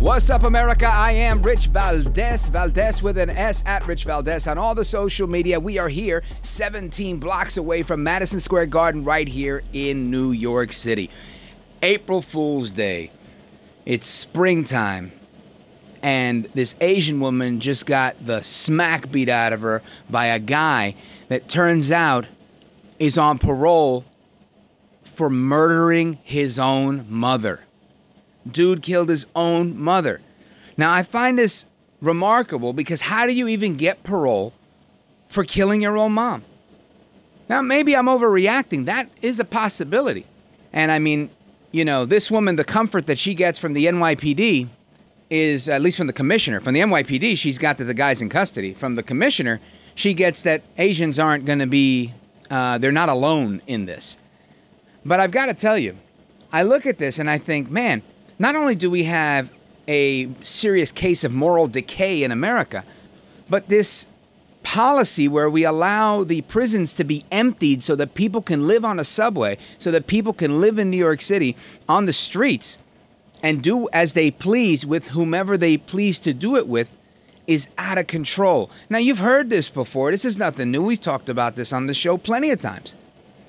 What's up, America? I am Rich Valdez, Valdez with an S at Rich Valdez on all the social media. We are here 17 blocks away from Madison Square Garden, right here in New York City. April Fool's Day. It's springtime. And this Asian woman just got the smack beat out of her by a guy that turns out is on parole for murdering his own mother. Dude killed his own mother. Now, I find this remarkable because how do you even get parole for killing your own mom? Now, maybe I'm overreacting. That is a possibility. And I mean, you know, this woman, the comfort that she gets from the NYPD is, at least from the commissioner, from the NYPD, she's got that the guy's in custody. From the commissioner, she gets that Asians aren't going to be, uh, they're not alone in this. But I've got to tell you, I look at this and I think, man, not only do we have a serious case of moral decay in America, but this policy where we allow the prisons to be emptied so that people can live on a subway, so that people can live in New York City on the streets and do as they please with whomever they please to do it with is out of control. Now, you've heard this before. This is nothing new. We've talked about this on the show plenty of times.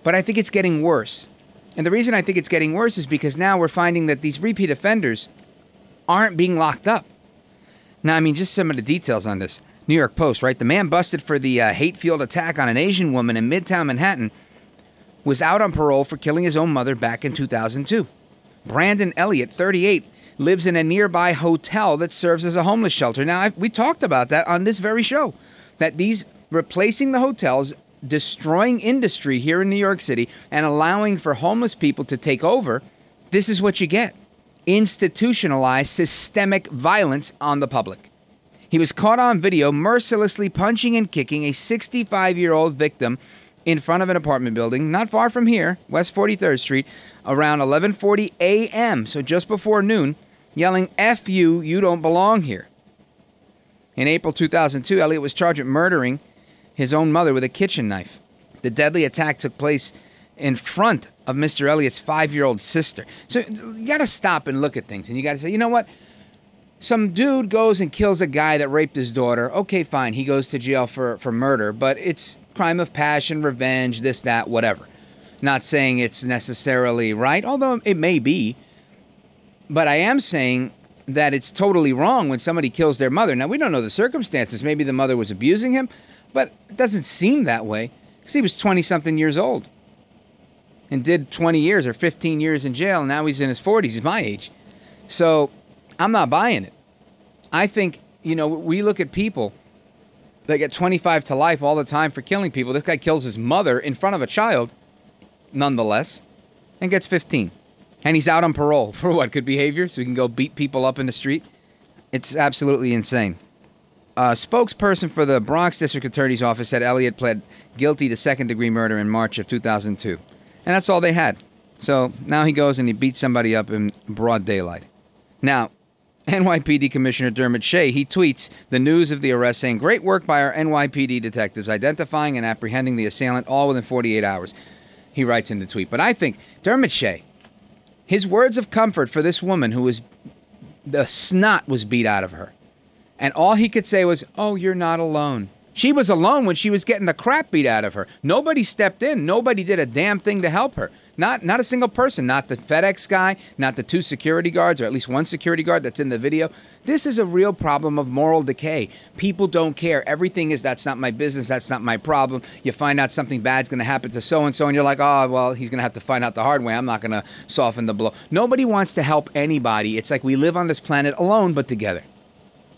But I think it's getting worse. And the reason I think it's getting worse is because now we're finding that these repeat offenders aren't being locked up. Now, I mean, just some of the details on this. New York Post, right? The man busted for the uh, hate fueled attack on an Asian woman in Midtown Manhattan was out on parole for killing his own mother back in 2002. Brandon Elliott, 38, lives in a nearby hotel that serves as a homeless shelter. Now, I, we talked about that on this very show, that these replacing the hotels destroying industry here in New York City and allowing for homeless people to take over, this is what you get institutionalized systemic violence on the public. He was caught on video mercilessly punching and kicking a 65 year old victim in front of an apartment building not far from here, West 43rd Street, around 11:40 a.m., so just before noon, yelling "F you, you don't belong here." In April 2002, Elliot was charged with murdering his own mother with a kitchen knife. The deadly attack took place in front of Mr. Elliott's five year old sister. So you got to stop and look at things and you got to say, you know what? Some dude goes and kills a guy that raped his daughter. Okay, fine. He goes to jail for, for murder, but it's crime of passion, revenge, this, that, whatever. Not saying it's necessarily right, although it may be. But I am saying that it's totally wrong when somebody kills their mother. Now, we don't know the circumstances. Maybe the mother was abusing him. But it doesn't seem that way because he was 20 something years old and did 20 years or 15 years in jail. Now he's in his 40s. He's my age. So I'm not buying it. I think, you know, we look at people that get 25 to life all the time for killing people. This guy kills his mother in front of a child, nonetheless, and gets 15. And he's out on parole for what? Good behavior? So he can go beat people up in the street? It's absolutely insane. A spokesperson for the Bronx District Attorney's Office said Elliott pled guilty to second degree murder in March of 2002. And that's all they had. So now he goes and he beats somebody up in broad daylight. Now, NYPD Commissioner Dermot Shea, he tweets the news of the arrest saying, Great work by our NYPD detectives identifying and apprehending the assailant all within 48 hours. He writes in the tweet. But I think Dermot Shea, his words of comfort for this woman who was, the snot was beat out of her. And all he could say was, Oh, you're not alone. She was alone when she was getting the crap beat out of her. Nobody stepped in. Nobody did a damn thing to help her. Not not a single person. Not the FedEx guy. Not the two security guards, or at least one security guard that's in the video. This is a real problem of moral decay. People don't care. Everything is that's not my business. That's not my problem. You find out something bad's going to happen to so and so, and you're like, oh well, he's going to have to find out the hard way. I'm not going to soften the blow. Nobody wants to help anybody. It's like we live on this planet alone but together.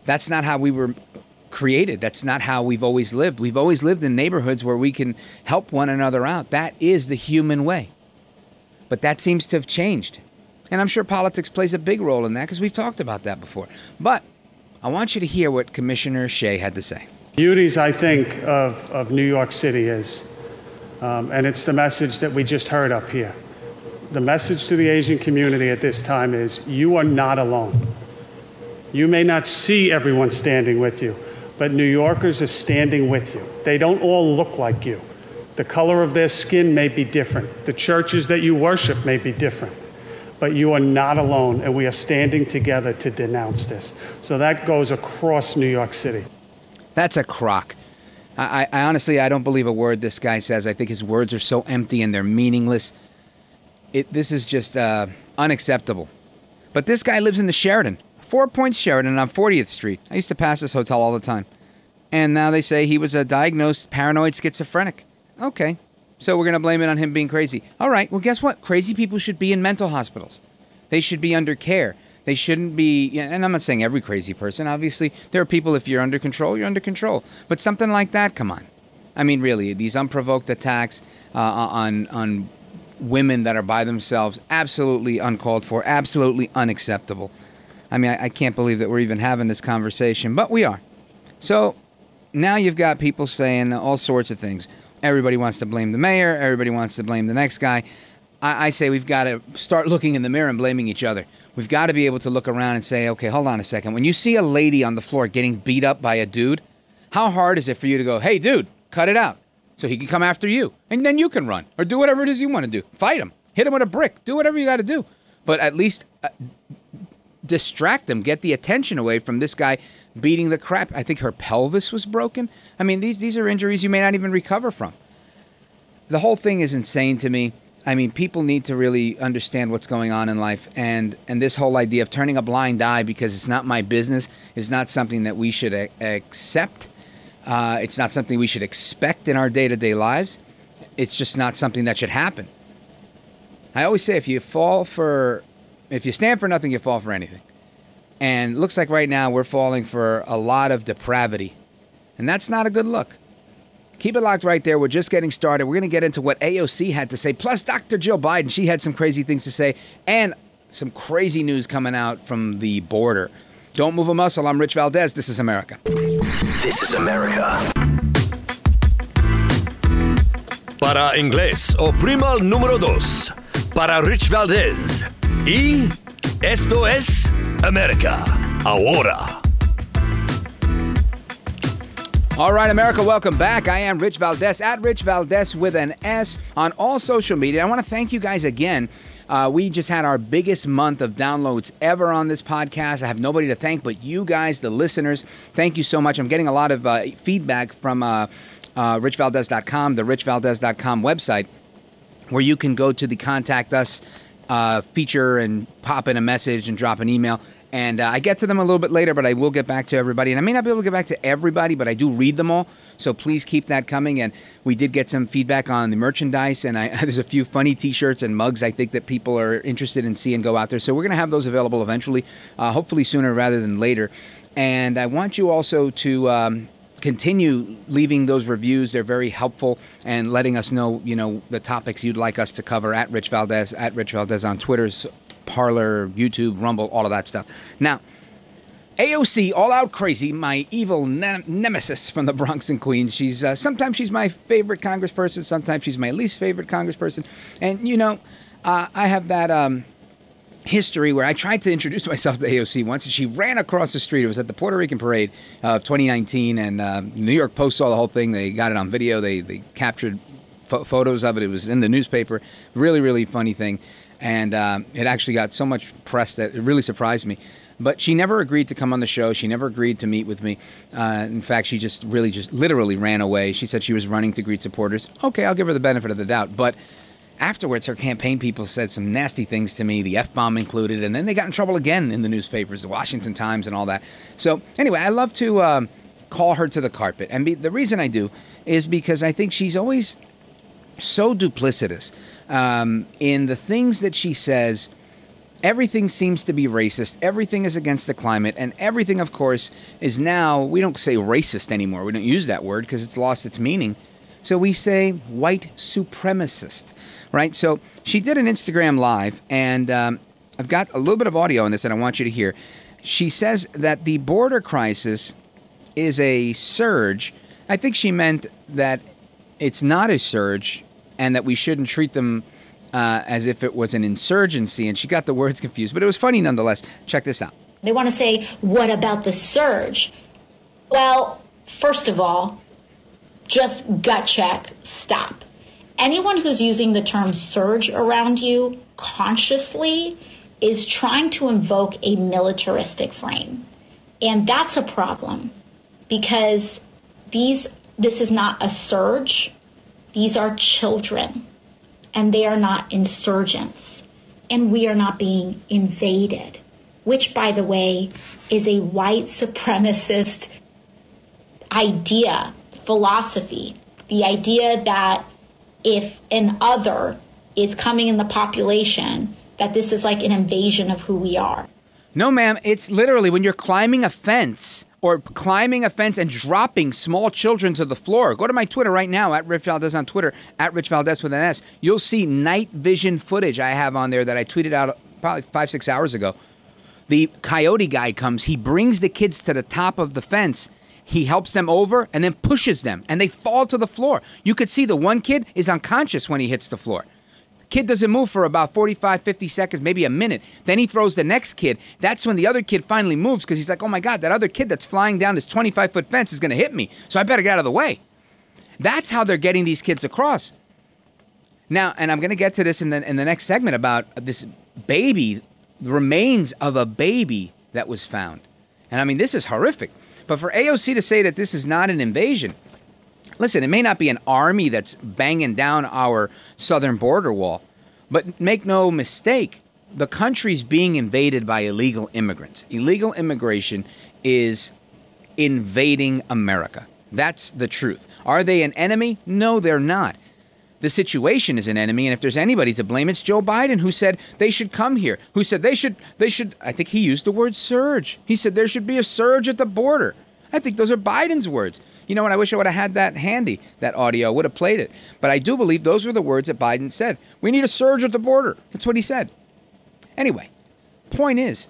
That's not how we were created. That's not how we've always lived. We've always lived in neighborhoods where we can help one another out. That is the human way. But that seems to have changed. And I'm sure politics plays a big role in that because we've talked about that before. But I want you to hear what Commissioner Shea had to say. Beauties, I think, of, of New York City is, um, and it's the message that we just heard up here. The message to the Asian community at this time is you are not alone. You may not see everyone standing with you, but New Yorkers are standing with you. They don't all look like you. The color of their skin may be different. The churches that you worship may be different. But you are not alone, and we are standing together to denounce this. So that goes across New York City. That's a crock. I, I, honestly, I don't believe a word this guy says. I think his words are so empty and they're meaningless. It, this is just uh, unacceptable. But this guy lives in the Sheraton. Four Points Sheraton on 40th Street. I used to pass this hotel all the time. And now they say he was a diagnosed paranoid schizophrenic. Okay. So we're going to blame it on him being crazy. All right. Well, guess what? Crazy people should be in mental hospitals. They should be under care. They shouldn't be, and I'm not saying every crazy person. Obviously, there are people, if you're under control, you're under control. But something like that, come on. I mean, really, these unprovoked attacks uh, on, on women that are by themselves, absolutely uncalled for, absolutely unacceptable. I mean, I, I can't believe that we're even having this conversation, but we are. So now you've got people saying all sorts of things. Everybody wants to blame the mayor. Everybody wants to blame the next guy. I, I say we've got to start looking in the mirror and blaming each other. We've got to be able to look around and say, okay, hold on a second. When you see a lady on the floor getting beat up by a dude, how hard is it for you to go, hey, dude, cut it out so he can come after you? And then you can run or do whatever it is you want to do. Fight him, hit him with a brick, do whatever you got to do. But at least uh, distract them, get the attention away from this guy beating the crap. I think her pelvis was broken. I mean, these these are injuries you may not even recover from. The whole thing is insane to me. I mean, people need to really understand what's going on in life, and and this whole idea of turning a blind eye because it's not my business is not something that we should a- accept. Uh, it's not something we should expect in our day to day lives. It's just not something that should happen. I always say if you fall for if you stand for nothing, you fall for anything. And looks like right now we're falling for a lot of depravity. And that's not a good look. Keep it locked right there. We're just getting started. We're going to get into what AOC had to say, plus Dr. Jill Biden. She had some crazy things to say, and some crazy news coming out from the border. Don't move a muscle. I'm Rich Valdez. This is America. This is America. Para inglés, oprima el número dos. Para Rich Valdez. Y esto es América ahora. All right, America, welcome back. I am Rich Valdez at Rich Valdez with an S on all social media. I want to thank you guys again. Uh, we just had our biggest month of downloads ever on this podcast. I have nobody to thank but you guys, the listeners. Thank you so much. I'm getting a lot of uh, feedback from uh, uh, richvaldez.com, the richvaldez.com website, where you can go to the contact us uh, feature and pop in a message and drop an email. And uh, I get to them a little bit later, but I will get back to everybody. And I may not be able to get back to everybody, but I do read them all. So please keep that coming. And we did get some feedback on the merchandise, and I, there's a few funny T-shirts and mugs I think that people are interested in seeing go out there. So we're going to have those available eventually, uh, hopefully sooner rather than later. And I want you also to um, continue leaving those reviews. They're very helpful and letting us know, you know, the topics you'd like us to cover at Rich Valdez, at Rich Valdez on Twitter's Parler, YouTube, Rumble, all of that stuff. Now, AOC, all out crazy, my evil ne- nemesis from the Bronx and Queens. She's uh, sometimes she's my favorite congressperson, sometimes she's my least favorite congressperson, and you know, uh, I have that um, history where I tried to introduce myself to AOC once, and she ran across the street. It was at the Puerto Rican Parade of 2019, and uh, New York Post saw the whole thing. They got it on video. They they captured ph- photos of it. It was in the newspaper. Really, really funny thing, and uh, it actually got so much press that it really surprised me. But she never agreed to come on the show. She never agreed to meet with me. Uh, in fact, she just really, just literally ran away. She said she was running to greet supporters. Okay, I'll give her the benefit of the doubt. But afterwards, her campaign people said some nasty things to me, the F bomb included, and then they got in trouble again in the newspapers, the Washington Times, and all that. So, anyway, I love to um, call her to the carpet. And be, the reason I do is because I think she's always so duplicitous um, in the things that she says. Everything seems to be racist. Everything is against the climate. And everything, of course, is now, we don't say racist anymore. We don't use that word because it's lost its meaning. So we say white supremacist, right? So she did an Instagram live, and um, I've got a little bit of audio on this that I want you to hear. She says that the border crisis is a surge. I think she meant that it's not a surge and that we shouldn't treat them uh, as if it was an insurgency. And she got the words confused, but it was funny nonetheless. Check this out. They want to say, what about the surge? Well, first of all, just gut check, stop. Anyone who's using the term surge around you consciously is trying to invoke a militaristic frame. And that's a problem because these this is not a surge. These are children and they are not insurgents and we are not being invaded, which by the way is a white supremacist idea, philosophy. The idea that if an other is coming in the population, that this is like an invasion of who we are. No, ma'am. It's literally when you're climbing a fence or climbing a fence and dropping small children to the floor. Go to my Twitter right now at Rich Valdez on Twitter at Rich Valdez with an S. You'll see night vision footage I have on there that I tweeted out probably five six hours ago. The coyote guy comes. He brings the kids to the top of the fence. He helps them over and then pushes them, and they fall to the floor. You could see the one kid is unconscious when he hits the floor. Kid doesn't move for about 45, 50 seconds, maybe a minute. Then he throws the next kid. That's when the other kid finally moves because he's like, oh my God, that other kid that's flying down this 25 foot fence is going to hit me. So I better get out of the way. That's how they're getting these kids across. Now, and I'm going to get to this in the, in the next segment about this baby, the remains of a baby that was found. And I mean, this is horrific. But for AOC to say that this is not an invasion, Listen, it may not be an army that's banging down our southern border wall, but make no mistake, the country's being invaded by illegal immigrants. Illegal immigration is invading America. That's the truth. Are they an enemy? No, they're not. The situation is an enemy, and if there's anybody to blame, it's Joe Biden who said they should come here. Who said they should they should I think he used the word surge. He said there should be a surge at the border. I think those are Biden's words. You know what? I wish I would have had that handy, that audio. Would have played it. But I do believe those were the words that Biden said. We need a surge at the border. That's what he said. Anyway, point is,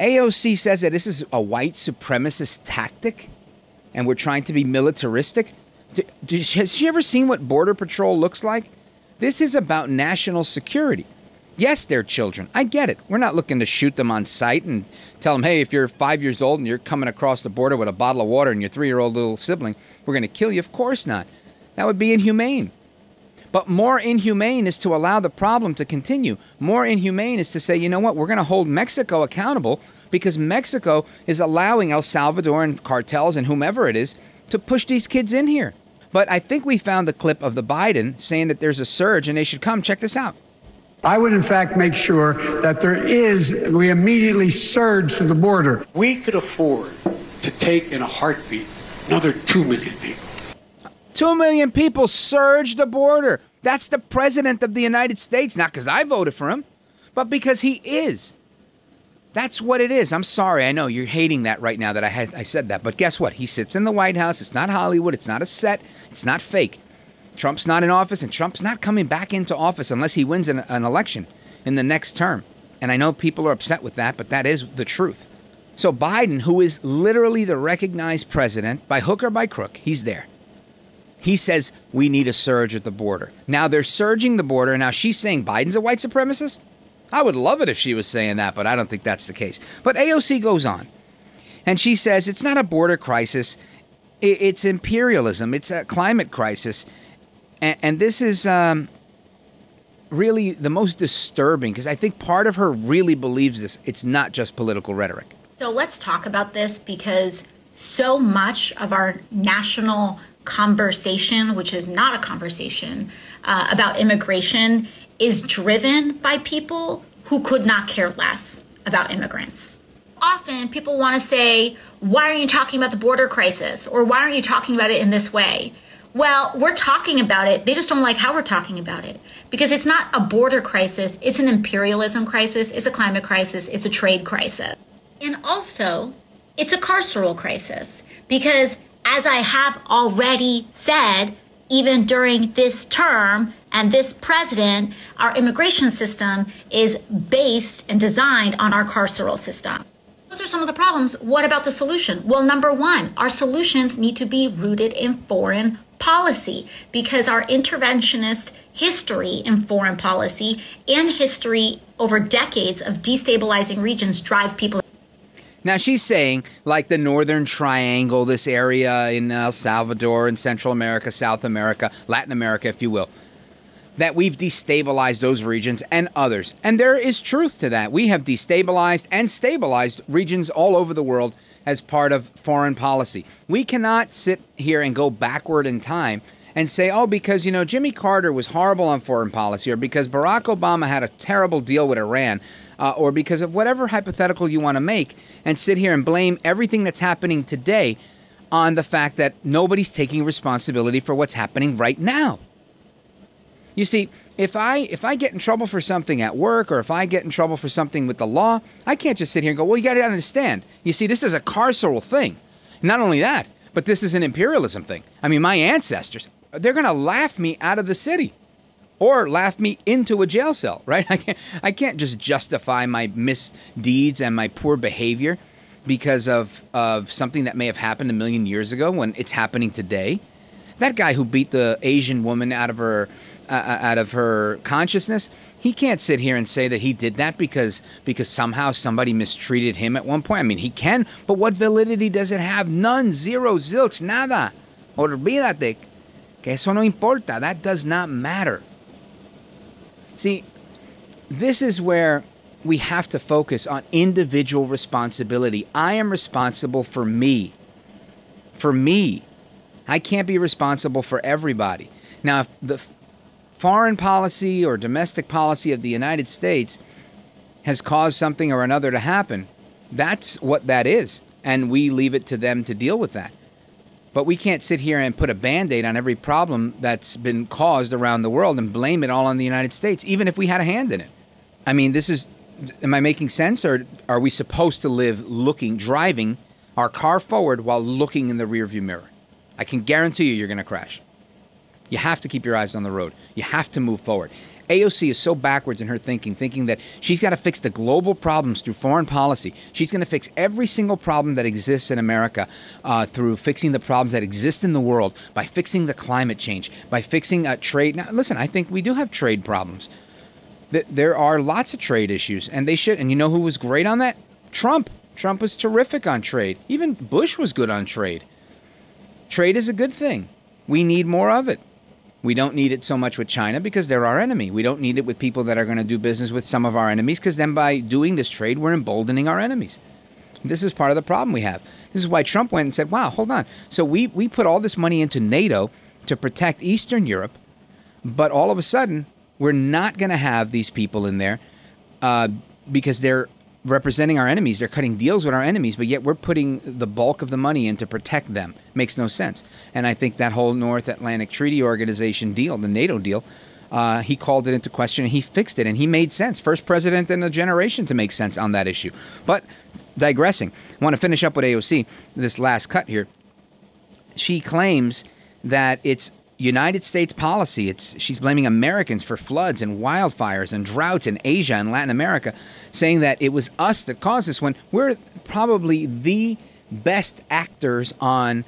AOC says that this is a white supremacist tactic and we're trying to be militaristic. Has she ever seen what Border Patrol looks like? This is about national security. Yes, they're children. I get it. We're not looking to shoot them on sight and tell them, hey, if you're five years old and you're coming across the border with a bottle of water and your three year old little sibling, we're going to kill you. Of course not. That would be inhumane. But more inhumane is to allow the problem to continue. More inhumane is to say, you know what, we're going to hold Mexico accountable because Mexico is allowing El Salvador and cartels and whomever it is to push these kids in here. But I think we found the clip of the Biden saying that there's a surge and they should come. Check this out. I would, in fact, make sure that there is, we immediately surge to the border. We could afford to take in a heartbeat another 2 million people. 2 million people surge the border. That's the president of the United States, not because I voted for him, but because he is. That's what it is. I'm sorry. I know you're hating that right now that I had I said that, but guess what? He sits in the White House. It's not Hollywood. It's not a set. It's not fake. Trump's not in office, and Trump's not coming back into office unless he wins an, an election in the next term. And I know people are upset with that, but that is the truth. So Biden, who is literally the recognized president by hook or by crook, he's there. He says we need a surge at the border. Now they're surging the border. Now she's saying Biden's a white supremacist. I would love it if she was saying that, but I don't think that's the case. But AOC goes on, and she says it's not a border crisis, it's imperialism, it's a climate crisis, and, this is um, really the most disturbing because I think part of her really believes this. It's not just political rhetoric. So let's talk about this because so much of our national conversation, which is not a conversation uh, about immigration, is driven by people who could not care less about immigrants. Often people want to say, Why aren't you talking about the border crisis? Or why aren't you talking about it in this way? Well, we're talking about it. They just don't like how we're talking about it because it's not a border crisis, it's an imperialism crisis, it's a climate crisis, it's a trade crisis. And also, it's a carceral crisis because, as I have already said, even during this term and this president, our immigration system is based and designed on our carceral system. Those are some of the problems. What about the solution? Well, number one, our solutions need to be rooted in foreign policy because our interventionist history in foreign policy and history over decades of destabilizing regions drive people. Now she's saying, like the Northern Triangle, this area in El Salvador and Central America, South America, Latin America, if you will, that we've destabilized those regions and others. And there is truth to that. We have destabilized and stabilized regions all over the world as part of foreign policy. We cannot sit here and go backward in time and say, oh, because, you know, Jimmy Carter was horrible on foreign policy, or because Barack Obama had a terrible deal with Iran, uh, or because of whatever hypothetical you want to make, and sit here and blame everything that's happening today on the fact that nobody's taking responsibility for what's happening right now. You see, if I if I get in trouble for something at work or if I get in trouble for something with the law, I can't just sit here and go, "Well, you got to understand." You see, this is a carceral thing. Not only that, but this is an imperialism thing. I mean, my ancestors, they're going to laugh me out of the city or laugh me into a jail cell, right? I can't I can't just justify my misdeeds and my poor behavior because of of something that may have happened a million years ago when it's happening today. That guy who beat the Asian woman out of her uh, uh, out of her consciousness, he can't sit here and say that he did that because because somehow somebody mistreated him at one point. I mean, he can, but what validity does it have? None, zero, zilch, nada. Olvídate. Que eso no importa. That does not matter. See, this is where we have to focus on individual responsibility. I am responsible for me. For me. I can't be responsible for everybody. Now, if the foreign policy or domestic policy of the United States has caused something or another to happen, that's what that is. And we leave it to them to deal with that. But we can't sit here and put a band aid on every problem that's been caused around the world and blame it all on the United States, even if we had a hand in it. I mean, this is, am I making sense? Or are we supposed to live looking, driving our car forward while looking in the rearview mirror? I can guarantee you you're going to crash. You have to keep your eyes on the road. You have to move forward. AOC is so backwards in her thinking, thinking that she's got to fix the global problems through foreign policy. She's going to fix every single problem that exists in America uh, through fixing the problems that exist in the world by fixing the climate change, by fixing uh, trade. Now, listen, I think we do have trade problems. There are lots of trade issues, and they should. And you know who was great on that? Trump. Trump was terrific on trade. Even Bush was good on trade. Trade is a good thing. We need more of it. We don't need it so much with China because they're our enemy. We don't need it with people that are going to do business with some of our enemies because then by doing this trade, we're emboldening our enemies. This is part of the problem we have. This is why Trump went and said, wow, hold on. So we, we put all this money into NATO to protect Eastern Europe, but all of a sudden, we're not going to have these people in there uh, because they're representing our enemies. They're cutting deals with our enemies, but yet we're putting the bulk of the money in to protect them. Makes no sense. And I think that whole North Atlantic Treaty Organization deal, the NATO deal, uh, he called it into question and he fixed it and he made sense. First president in a generation to make sense on that issue. But digressing, I want to finish up with AOC, this last cut here. She claims that it's United States policy. It's she's blaming Americans for floods and wildfires and droughts in Asia and Latin America, saying that it was us that caused this when we're probably the best actors on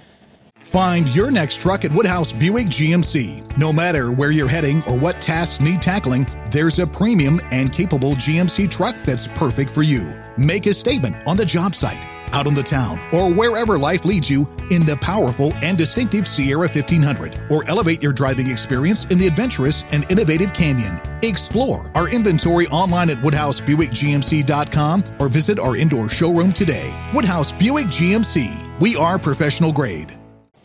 Find your next truck at Woodhouse Buick GMC. No matter where you're heading or what tasks need tackling, there's a premium and capable GMC truck that's perfect for you. Make a statement on the job site out on the town, or wherever life leads you in the powerful and distinctive Sierra 1500, or elevate your driving experience in the adventurous and innovative Canyon. Explore our inventory online at WoodhouseBuickGMC.com or visit our indoor showroom today. Woodhouse Buick GMC. We are professional grade.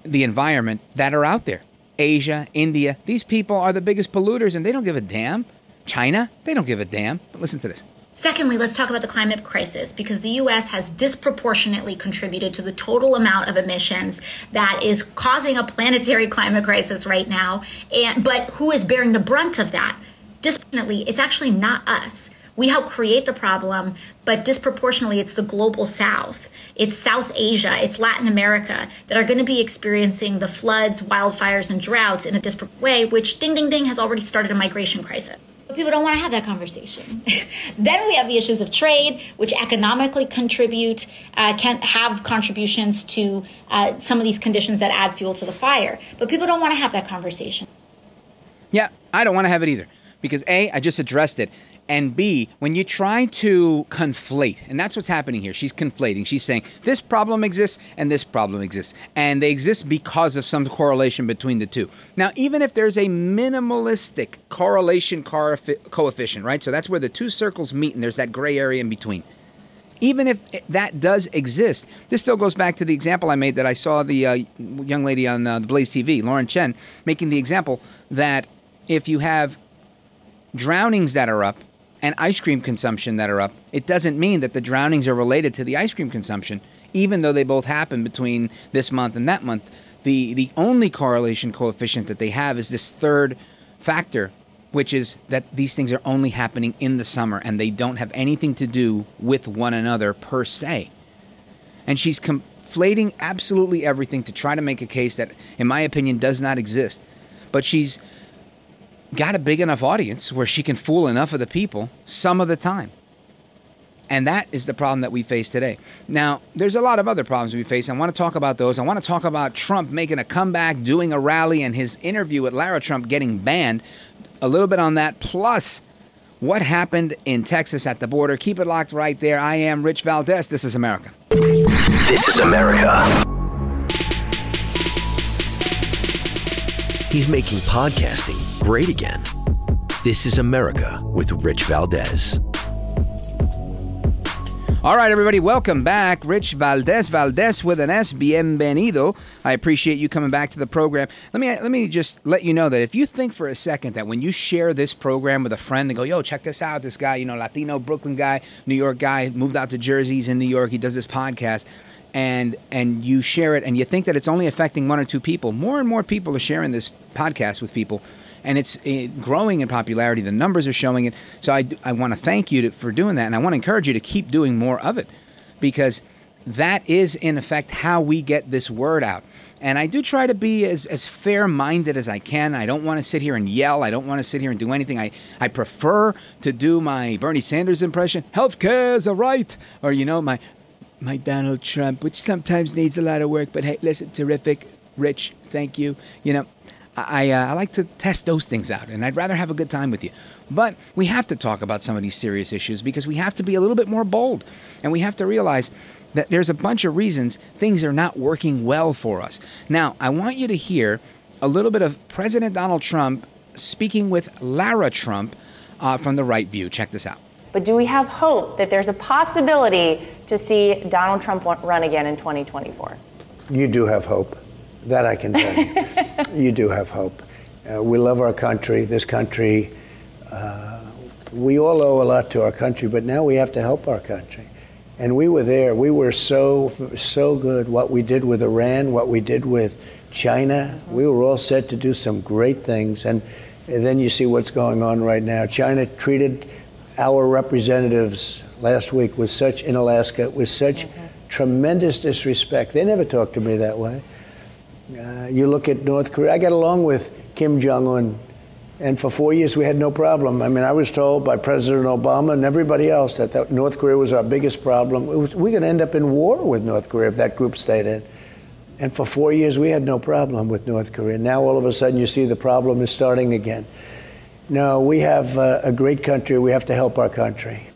The environment that are out there. Asia, India, these people are the biggest polluters and they don't give a damn. China, they don't give a damn. But listen to this. Secondly, let's talk about the climate crisis because the US has disproportionately contributed to the total amount of emissions that is causing a planetary climate crisis right now. And but who is bearing the brunt of that? Disproportionately, it's actually not us. We help create the problem, but disproportionately, it's the global south. It's South Asia, it's Latin America that are going to be experiencing the floods, wildfires, and droughts in a disproportionate way, which ding ding ding has already started a migration crisis. People don't want to have that conversation. then we have the issues of trade, which economically contribute, uh, can have contributions to uh, some of these conditions that add fuel to the fire. But people don't want to have that conversation. Yeah, I don't want to have it either. Because A, I just addressed it. And B, when you try to conflate, and that's what's happening here, she's conflating. She's saying this problem exists and this problem exists. And they exist because of some correlation between the two. Now, even if there's a minimalistic correlation coefficient, right? So that's where the two circles meet and there's that gray area in between. Even if that does exist, this still goes back to the example I made that I saw the uh, young lady on uh, Blaze TV, Lauren Chen, making the example that if you have drownings that are up and ice cream consumption that are up, it doesn't mean that the drownings are related to the ice cream consumption, even though they both happen between this month and that month. The, the only correlation coefficient that they have is this third factor, which is that these things are only happening in the summer and they don't have anything to do with one another per se. And she's conflating absolutely everything to try to make a case that, in my opinion, does not exist. But she's got a big enough audience where she can fool enough of the people some of the time. And that is the problem that we face today. Now, there's a lot of other problems we face. I want to talk about those. I want to talk about Trump making a comeback, doing a rally, and his interview with Lara Trump getting banned. A little bit on that, plus what happened in Texas at the border. Keep it locked right there. I am Rich Valdez. This is America. This is America. He's making podcasting great again. This is America with Rich Valdez. All right, everybody, welcome back. Rich Valdez, Valdez with an S. Bienvenido. I appreciate you coming back to the program. Let me let me just let you know that if you think for a second that when you share this program with a friend and go, "Yo, check this out, this guy, you know, Latino Brooklyn guy, New York guy, moved out to Jersey, he's in New York, he does this podcast." And and you share it and you think that it's only affecting one or two people. More and more people are sharing this podcast with people and it's eh, growing in popularity. The numbers are showing it. So i, I want to thank you to, for doing that and i want to encourage you to keep doing more of it because that is in effect how we get this word out. And i do try to be as, as fair-minded as i can. I don't want to sit here and yell. I don't want to sit here and do anything. I, I prefer to do my bernie sanders impression. Healthcare is a right or you know my my Donald Trump, which sometimes needs a lot of work, but hey, listen, terrific, rich, thank you. You know, I, uh, I like to test those things out, and I'd rather have a good time with you. But we have to talk about some of these serious issues because we have to be a little bit more bold, and we have to realize that there's a bunch of reasons things are not working well for us. Now, I want you to hear a little bit of President Donald Trump speaking with Lara Trump uh, from the right view. Check this out. But do we have hope that there's a possibility to see Donald Trump run again in 2024? You do have hope. That I can tell you. you do have hope. Uh, we love our country. This country, uh, we all owe a lot to our country, but now we have to help our country. And we were there. We were so, so good. What we did with Iran, what we did with China, mm-hmm. we were all set to do some great things. And, and then you see what's going on right now. China treated our representatives last week with such in Alaska with such mm-hmm. tremendous disrespect. They never talked to me that way. Uh, you look at North Korea. I got along with Kim Jong Un, and for four years we had no problem. I mean, I was told by President Obama and everybody else that, that North Korea was our biggest problem. Was, we're going to end up in war with North Korea if that group stayed in. And for four years we had no problem with North Korea. Now all of a sudden you see the problem is starting again. No, we have a great country. We have to help our country.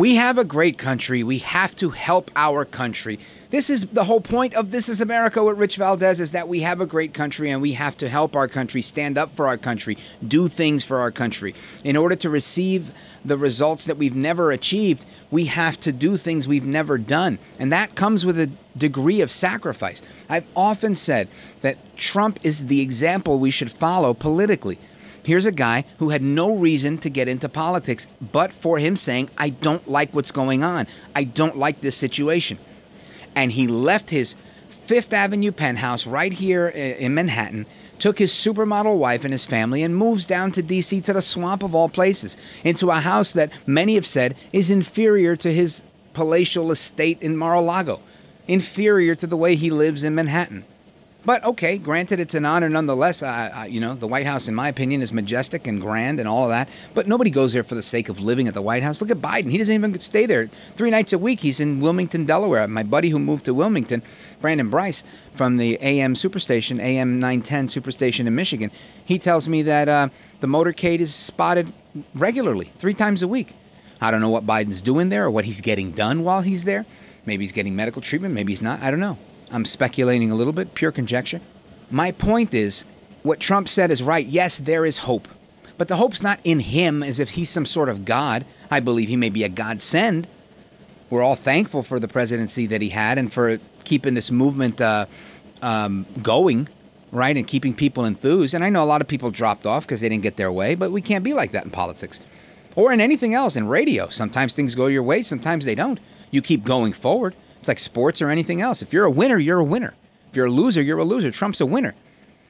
We have a great country. We have to help our country. This is the whole point of This is America with Rich Valdez is that we have a great country and we have to help our country, stand up for our country, do things for our country. In order to receive the results that we've never achieved, we have to do things we've never done. And that comes with a degree of sacrifice. I've often said that Trump is the example we should follow politically. Here's a guy who had no reason to get into politics but for him saying, I don't like what's going on. I don't like this situation. And he left his Fifth Avenue penthouse right here in Manhattan, took his supermodel wife and his family, and moves down to D.C. to the swamp of all places, into a house that many have said is inferior to his palatial estate in Mar a Lago, inferior to the way he lives in Manhattan. But okay, granted, it's an honor nonetheless. Uh, uh, you know, the White House, in my opinion, is majestic and grand and all of that. But nobody goes there for the sake of living at the White House. Look at Biden; he doesn't even stay there. Three nights a week, he's in Wilmington, Delaware. My buddy who moved to Wilmington, Brandon Bryce, from the AM Superstation, AM 910 Superstation in Michigan, he tells me that uh, the motorcade is spotted regularly, three times a week. I don't know what Biden's doing there or what he's getting done while he's there. Maybe he's getting medical treatment. Maybe he's not. I don't know. I'm speculating a little bit, pure conjecture. My point is, what Trump said is right. Yes, there is hope. But the hope's not in him as if he's some sort of God. I believe he may be a godsend. We're all thankful for the presidency that he had and for keeping this movement uh, um, going, right? And keeping people enthused. And I know a lot of people dropped off because they didn't get their way, but we can't be like that in politics or in anything else, in radio. Sometimes things go your way, sometimes they don't. You keep going forward. It's like sports or anything else. If you're a winner, you're a winner. If you're a loser, you're a loser. Trump's a winner.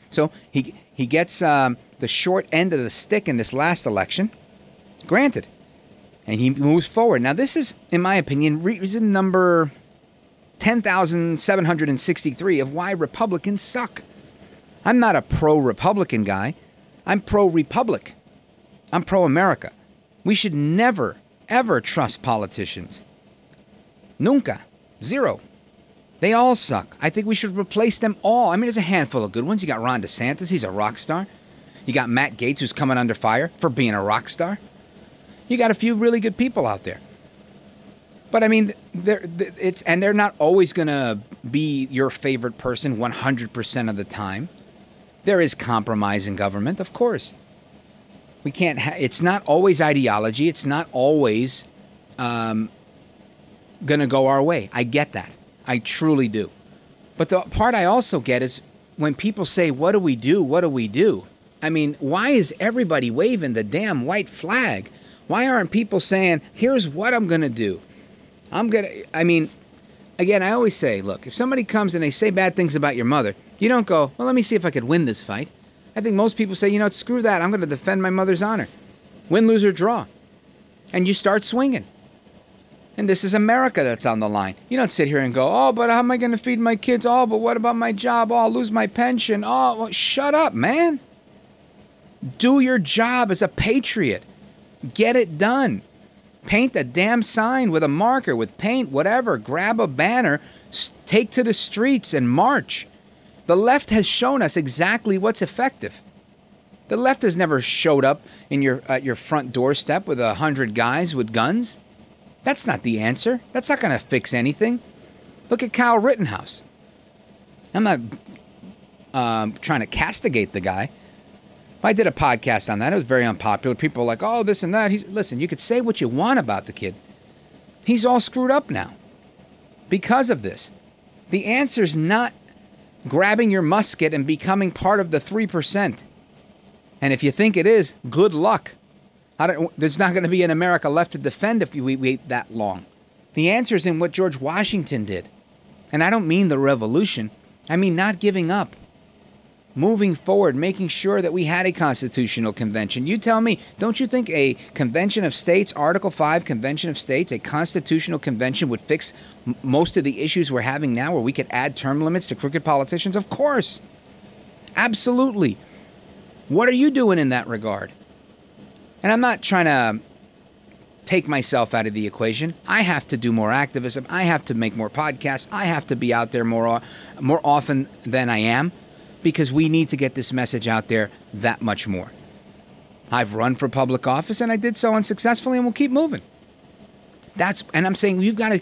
So he he gets um, the short end of the stick in this last election, granted, and he moves forward. Now this is, in my opinion, reason number ten thousand seven hundred and sixty-three of why Republicans suck. I'm not a pro-Republican guy. I'm pro-Republic. I'm pro-America. We should never, ever trust politicians. Nunca. Zero. They all suck. I think we should replace them all. I mean, there's a handful of good ones. You got Ron DeSantis, he's a rock star. You got Matt Gaetz, who's coming under fire for being a rock star. You got a few really good people out there. But I mean, they're, it's and they're not always going to be your favorite person 100% of the time. There is compromise in government, of course. We can't. Ha- it's not always ideology. It's not always um, going to go our way. I get that. I truly do. But the part I also get is when people say, What do we do? What do we do? I mean, why is everybody waving the damn white flag? Why aren't people saying, Here's what I'm going to do? I'm going to, I mean, again, I always say, Look, if somebody comes and they say bad things about your mother, you don't go, Well, let me see if I could win this fight. I think most people say, You know, screw that. I'm going to defend my mother's honor. Win, lose, or draw. And you start swinging. And this is America that's on the line. You don't sit here and go, oh, but how am I going to feed my kids? Oh, but what about my job? Oh, I'll lose my pension. Oh, well, shut up, man. Do your job as a patriot. Get it done. Paint a damn sign with a marker, with paint, whatever. Grab a banner, take to the streets and march. The left has shown us exactly what's effective. The left has never showed up in your at your front doorstep with a hundred guys with guns. That's not the answer. That's not going to fix anything. Look at Kyle Rittenhouse. I'm not um, trying to castigate the guy. I did a podcast on that. It was very unpopular. People were like, "Oh, this and that." He's listen. You could say what you want about the kid. He's all screwed up now because of this. The answer is not grabbing your musket and becoming part of the three percent. And if you think it is, good luck there's not going to be an America left to defend if we wait that long. The answer is in what George Washington did. And I don't mean the revolution, I mean not giving up. Moving forward, making sure that we had a constitutional convention. You tell me, don't you think a convention of states, Article 5 convention of states, a constitutional convention would fix m- most of the issues we're having now where we could add term limits to crooked politicians? Of course. Absolutely. What are you doing in that regard? And I'm not trying to take myself out of the equation. I have to do more activism. I have to make more podcasts. I have to be out there more uh, more often than I am because we need to get this message out there that much more. I've run for public office and I did so unsuccessfully and we'll keep moving. That's and I'm saying you've got to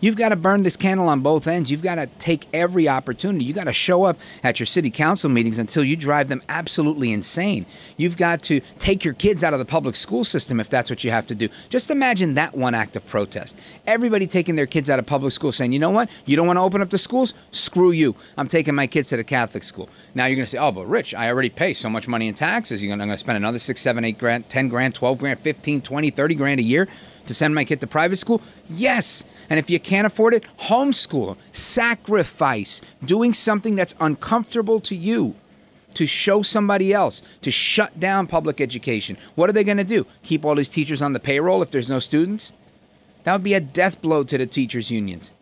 You've got to burn this candle on both ends. You've got to take every opportunity. You've got to show up at your city council meetings until you drive them absolutely insane. You've got to take your kids out of the public school system if that's what you have to do. Just imagine that one act of protest. Everybody taking their kids out of public school saying, you know what? You don't want to open up the schools? Screw you. I'm taking my kids to the Catholic school. Now you're going to say, oh, but Rich, I already pay so much money in taxes. You're going to spend another six, seven, eight grand, 10 grand, 12 grand, 15, 20, 30 grand a year to send my kid to private school? Yes. And if you can't afford it, homeschool, sacrifice, doing something that's uncomfortable to you to show somebody else, to shut down public education. What are they going to do? Keep all these teachers on the payroll if there's no students? That would be a death blow to the teachers' unions.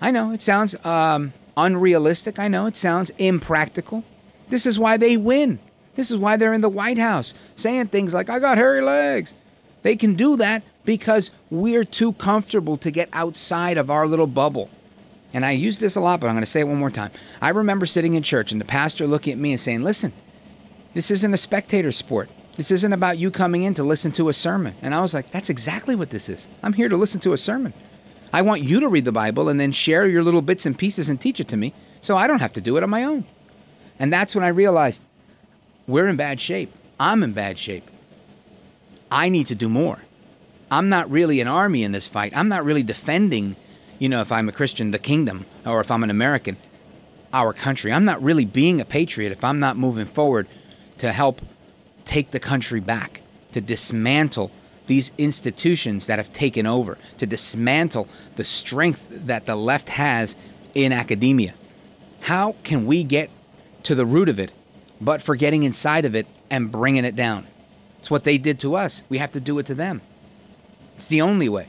I know it sounds um, unrealistic. I know it sounds impractical. This is why they win. This is why they're in the White House saying things like, I got hairy legs. They can do that because we're too comfortable to get outside of our little bubble. And I use this a lot, but I'm going to say it one more time. I remember sitting in church and the pastor looking at me and saying, Listen, this isn't a spectator sport. This isn't about you coming in to listen to a sermon. And I was like, That's exactly what this is. I'm here to listen to a sermon. I want you to read the Bible and then share your little bits and pieces and teach it to me so I don't have to do it on my own. And that's when I realized we're in bad shape. I'm in bad shape. I need to do more. I'm not really an army in this fight. I'm not really defending, you know, if I'm a Christian, the kingdom, or if I'm an American, our country. I'm not really being a patriot if I'm not moving forward to help take the country back, to dismantle these institutions that have taken over, to dismantle the strength that the left has in academia. How can we get to the root of it, but for getting inside of it and bringing it down? It's what they did to us. We have to do it to them. It's the only way.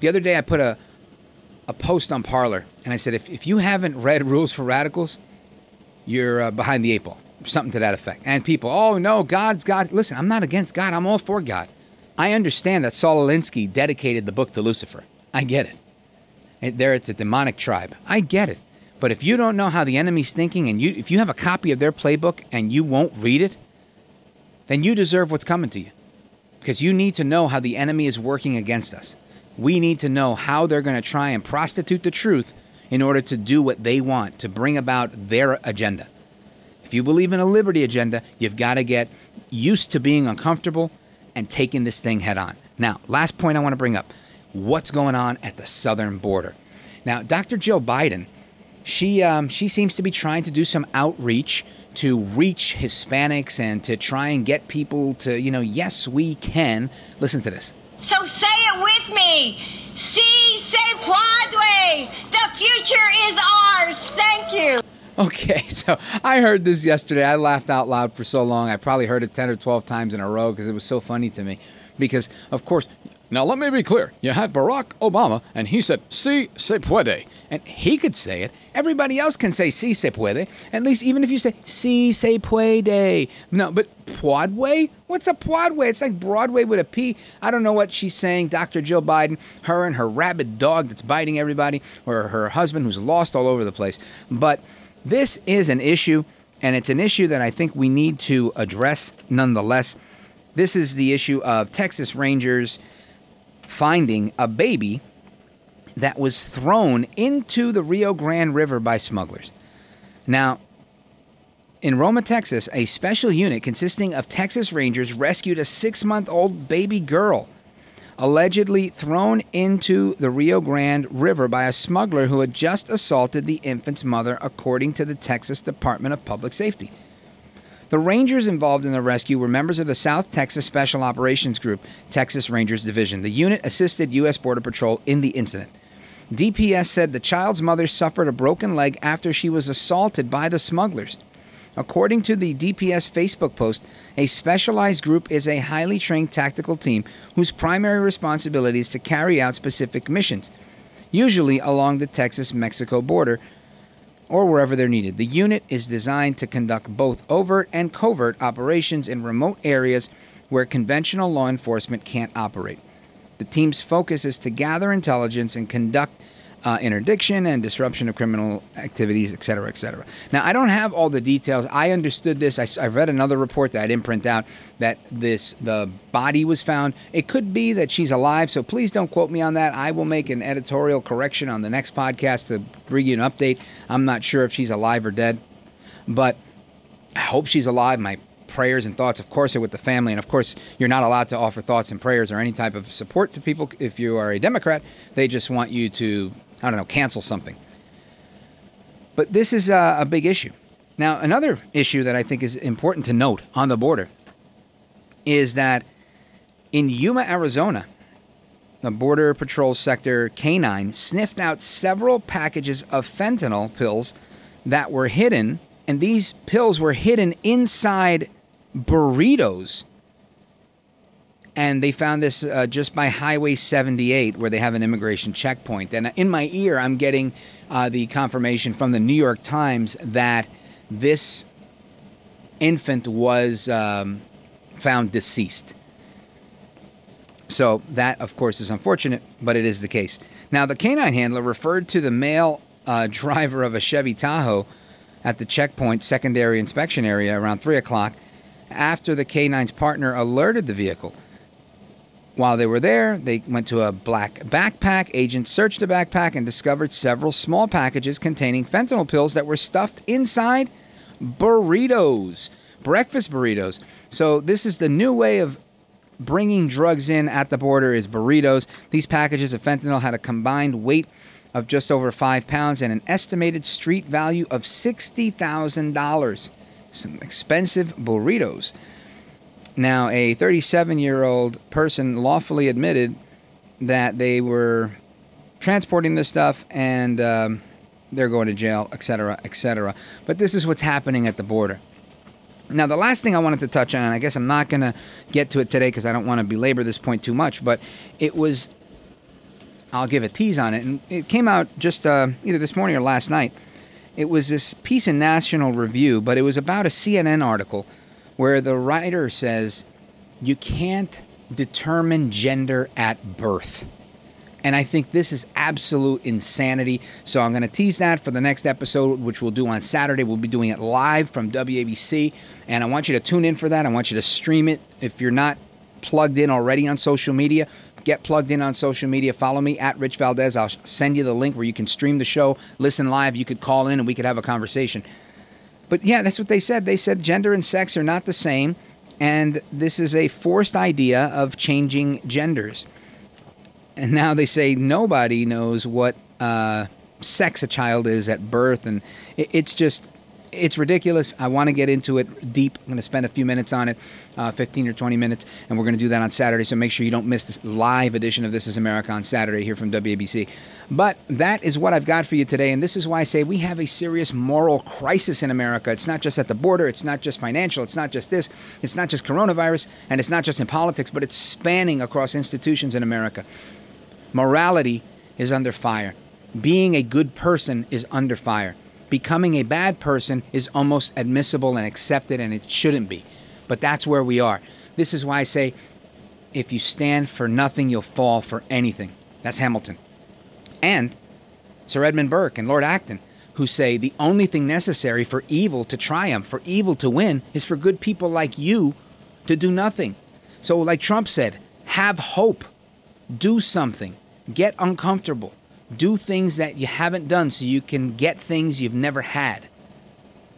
The other day I put a a post on Parler and I said if, if you haven't read Rules for Radicals, you're uh, behind the eight ball. Something to that effect. And people, oh no, God's God. Listen, I'm not against God. I'm all for God. I understand that Saul Alinsky dedicated the book to Lucifer. I get it. And there it's a demonic tribe. I get it. But if you don't know how the enemy's thinking and you if you have a copy of their playbook and you won't read it, then you deserve what's coming to you because you need to know how the enemy is working against us. We need to know how they're going to try and prostitute the truth in order to do what they want, to bring about their agenda. If you believe in a liberty agenda, you've got to get used to being uncomfortable and taking this thing head on. Now, last point I want to bring up what's going on at the southern border. Now, Dr. Jill Biden, she, um, she seems to be trying to do some outreach to reach Hispanics and to try and get people to, you know, yes, we can. Listen to this. So say it with me. Si se puede. The future is ours. Thank you. Okay, so I heard this yesterday. I laughed out loud for so long. I probably heard it 10 or 12 times in a row because it was so funny to me. Because, of course, now, let me be clear. You had Barack Obama, and he said, si se puede. And he could say it. Everybody else can say si se puede. At least, even if you say si se puede. No, but Podway? What's a Podway? It's like Broadway with a P. I don't know what she's saying. Dr. Jill Biden, her and her rabid dog that's biting everybody, or her husband who's lost all over the place. But this is an issue, and it's an issue that I think we need to address nonetheless. This is the issue of Texas Rangers finding a baby that was thrown into the Rio Grande River by smugglers. Now, in Roma, Texas, a special unit consisting of Texas Rangers rescued a six month old baby girl, allegedly thrown into the Rio Grande River by a smuggler who had just assaulted the infant's mother, according to the Texas Department of Public Safety. The Rangers involved in the rescue were members of the South Texas Special Operations Group, Texas Rangers Division. The unit assisted U.S. Border Patrol in the incident. DPS said the child's mother suffered a broken leg after she was assaulted by the smugglers. According to the DPS Facebook post, a specialized group is a highly trained tactical team whose primary responsibility is to carry out specific missions, usually along the Texas Mexico border, or wherever they're needed. The unit is designed to conduct both overt and covert operations in remote areas where conventional law enforcement can't operate. The team's focus is to gather intelligence and conduct uh, interdiction and disruption of criminal activities, et cetera, et cetera. Now, I don't have all the details. I understood this. I, I read another report that I didn't print out that this the body was found. It could be that she's alive, so please don't quote me on that. I will make an editorial correction on the next podcast to bring you an update. I'm not sure if she's alive or dead, but I hope she's alive. My prayers and thoughts, of course, are with the family. And of course, you're not allowed to offer thoughts and prayers or any type of support to people if you are a Democrat. They just want you to I don't know, cancel something. But this is a, a big issue. Now, another issue that I think is important to note on the border is that in Yuma, Arizona, the Border Patrol Sector K9 sniffed out several packages of fentanyl pills that were hidden, and these pills were hidden inside burritos and they found this uh, just by Highway 78, where they have an immigration checkpoint. And in my ear, I'm getting uh, the confirmation from the New York Times that this infant was um, found deceased. So that, of course, is unfortunate, but it is the case. Now, the canine handler referred to the male uh, driver of a Chevy Tahoe at the checkpoint secondary inspection area around 3 o'clock after the K9's partner alerted the vehicle. While they were there, they went to a black backpack. Agents searched the backpack and discovered several small packages containing fentanyl pills that were stuffed inside burritos, breakfast burritos. So this is the new way of bringing drugs in at the border is burritos. These packages of fentanyl had a combined weight of just over five pounds and an estimated street value of $60,000. Some expensive burritos. Now, a 37 year old person lawfully admitted that they were transporting this stuff and um, they're going to jail, etc., etc. But this is what's happening at the border. Now, the last thing I wanted to touch on, and I guess I'm not going to get to it today because I don't want to belabor this point too much, but it was, I'll give a tease on it. And it came out just uh, either this morning or last night. It was this piece in National Review, but it was about a CNN article where the writer says you can't determine gender at birth. And I think this is absolute insanity. So I'm going to tease that for the next episode, which we'll do on Saturday. We'll be doing it live from WABC. And I want you to tune in for that. I want you to stream it. If you're not plugged in already on social media, get plugged in on social media. Follow me at Rich Valdez. I'll send you the link where you can stream the show, listen live. You could call in and we could have a conversation. But yeah, that's what they said. They said gender and sex are not the same, and this is a forced idea of changing genders. And now they say nobody knows what uh, sex a child is at birth, and it's just it's ridiculous. I want to get into it deep. I'm going to spend a few minutes on it, uh, 15 or 20 minutes, and we're going to do that on Saturday. So make sure you don't miss this live edition of This Is America on Saturday here from WABC. But that is what I've got for you today, and this is why I say we have a serious moral crisis in America. It's not just at the border, it's not just financial, it's not just this, it's not just coronavirus, and it's not just in politics, but it's spanning across institutions in America. Morality is under fire. Being a good person is under fire becoming a bad person is almost admissible and accepted, and it shouldn't be. But that's where we are. This is why I say if you stand for nothing, you'll fall for anything. That's Hamilton. And Sir Edmund Burke and Lord Acton, who say the only thing necessary for evil to triumph, for evil to win, is for good people like you to do nothing. So, like Trump said, have hope, do something, get uncomfortable, do things that you haven't done so you can get things you've never had.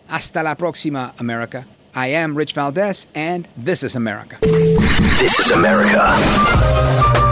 Hasta la próxima, America. I am Rich Valdez, and this is America. This is America.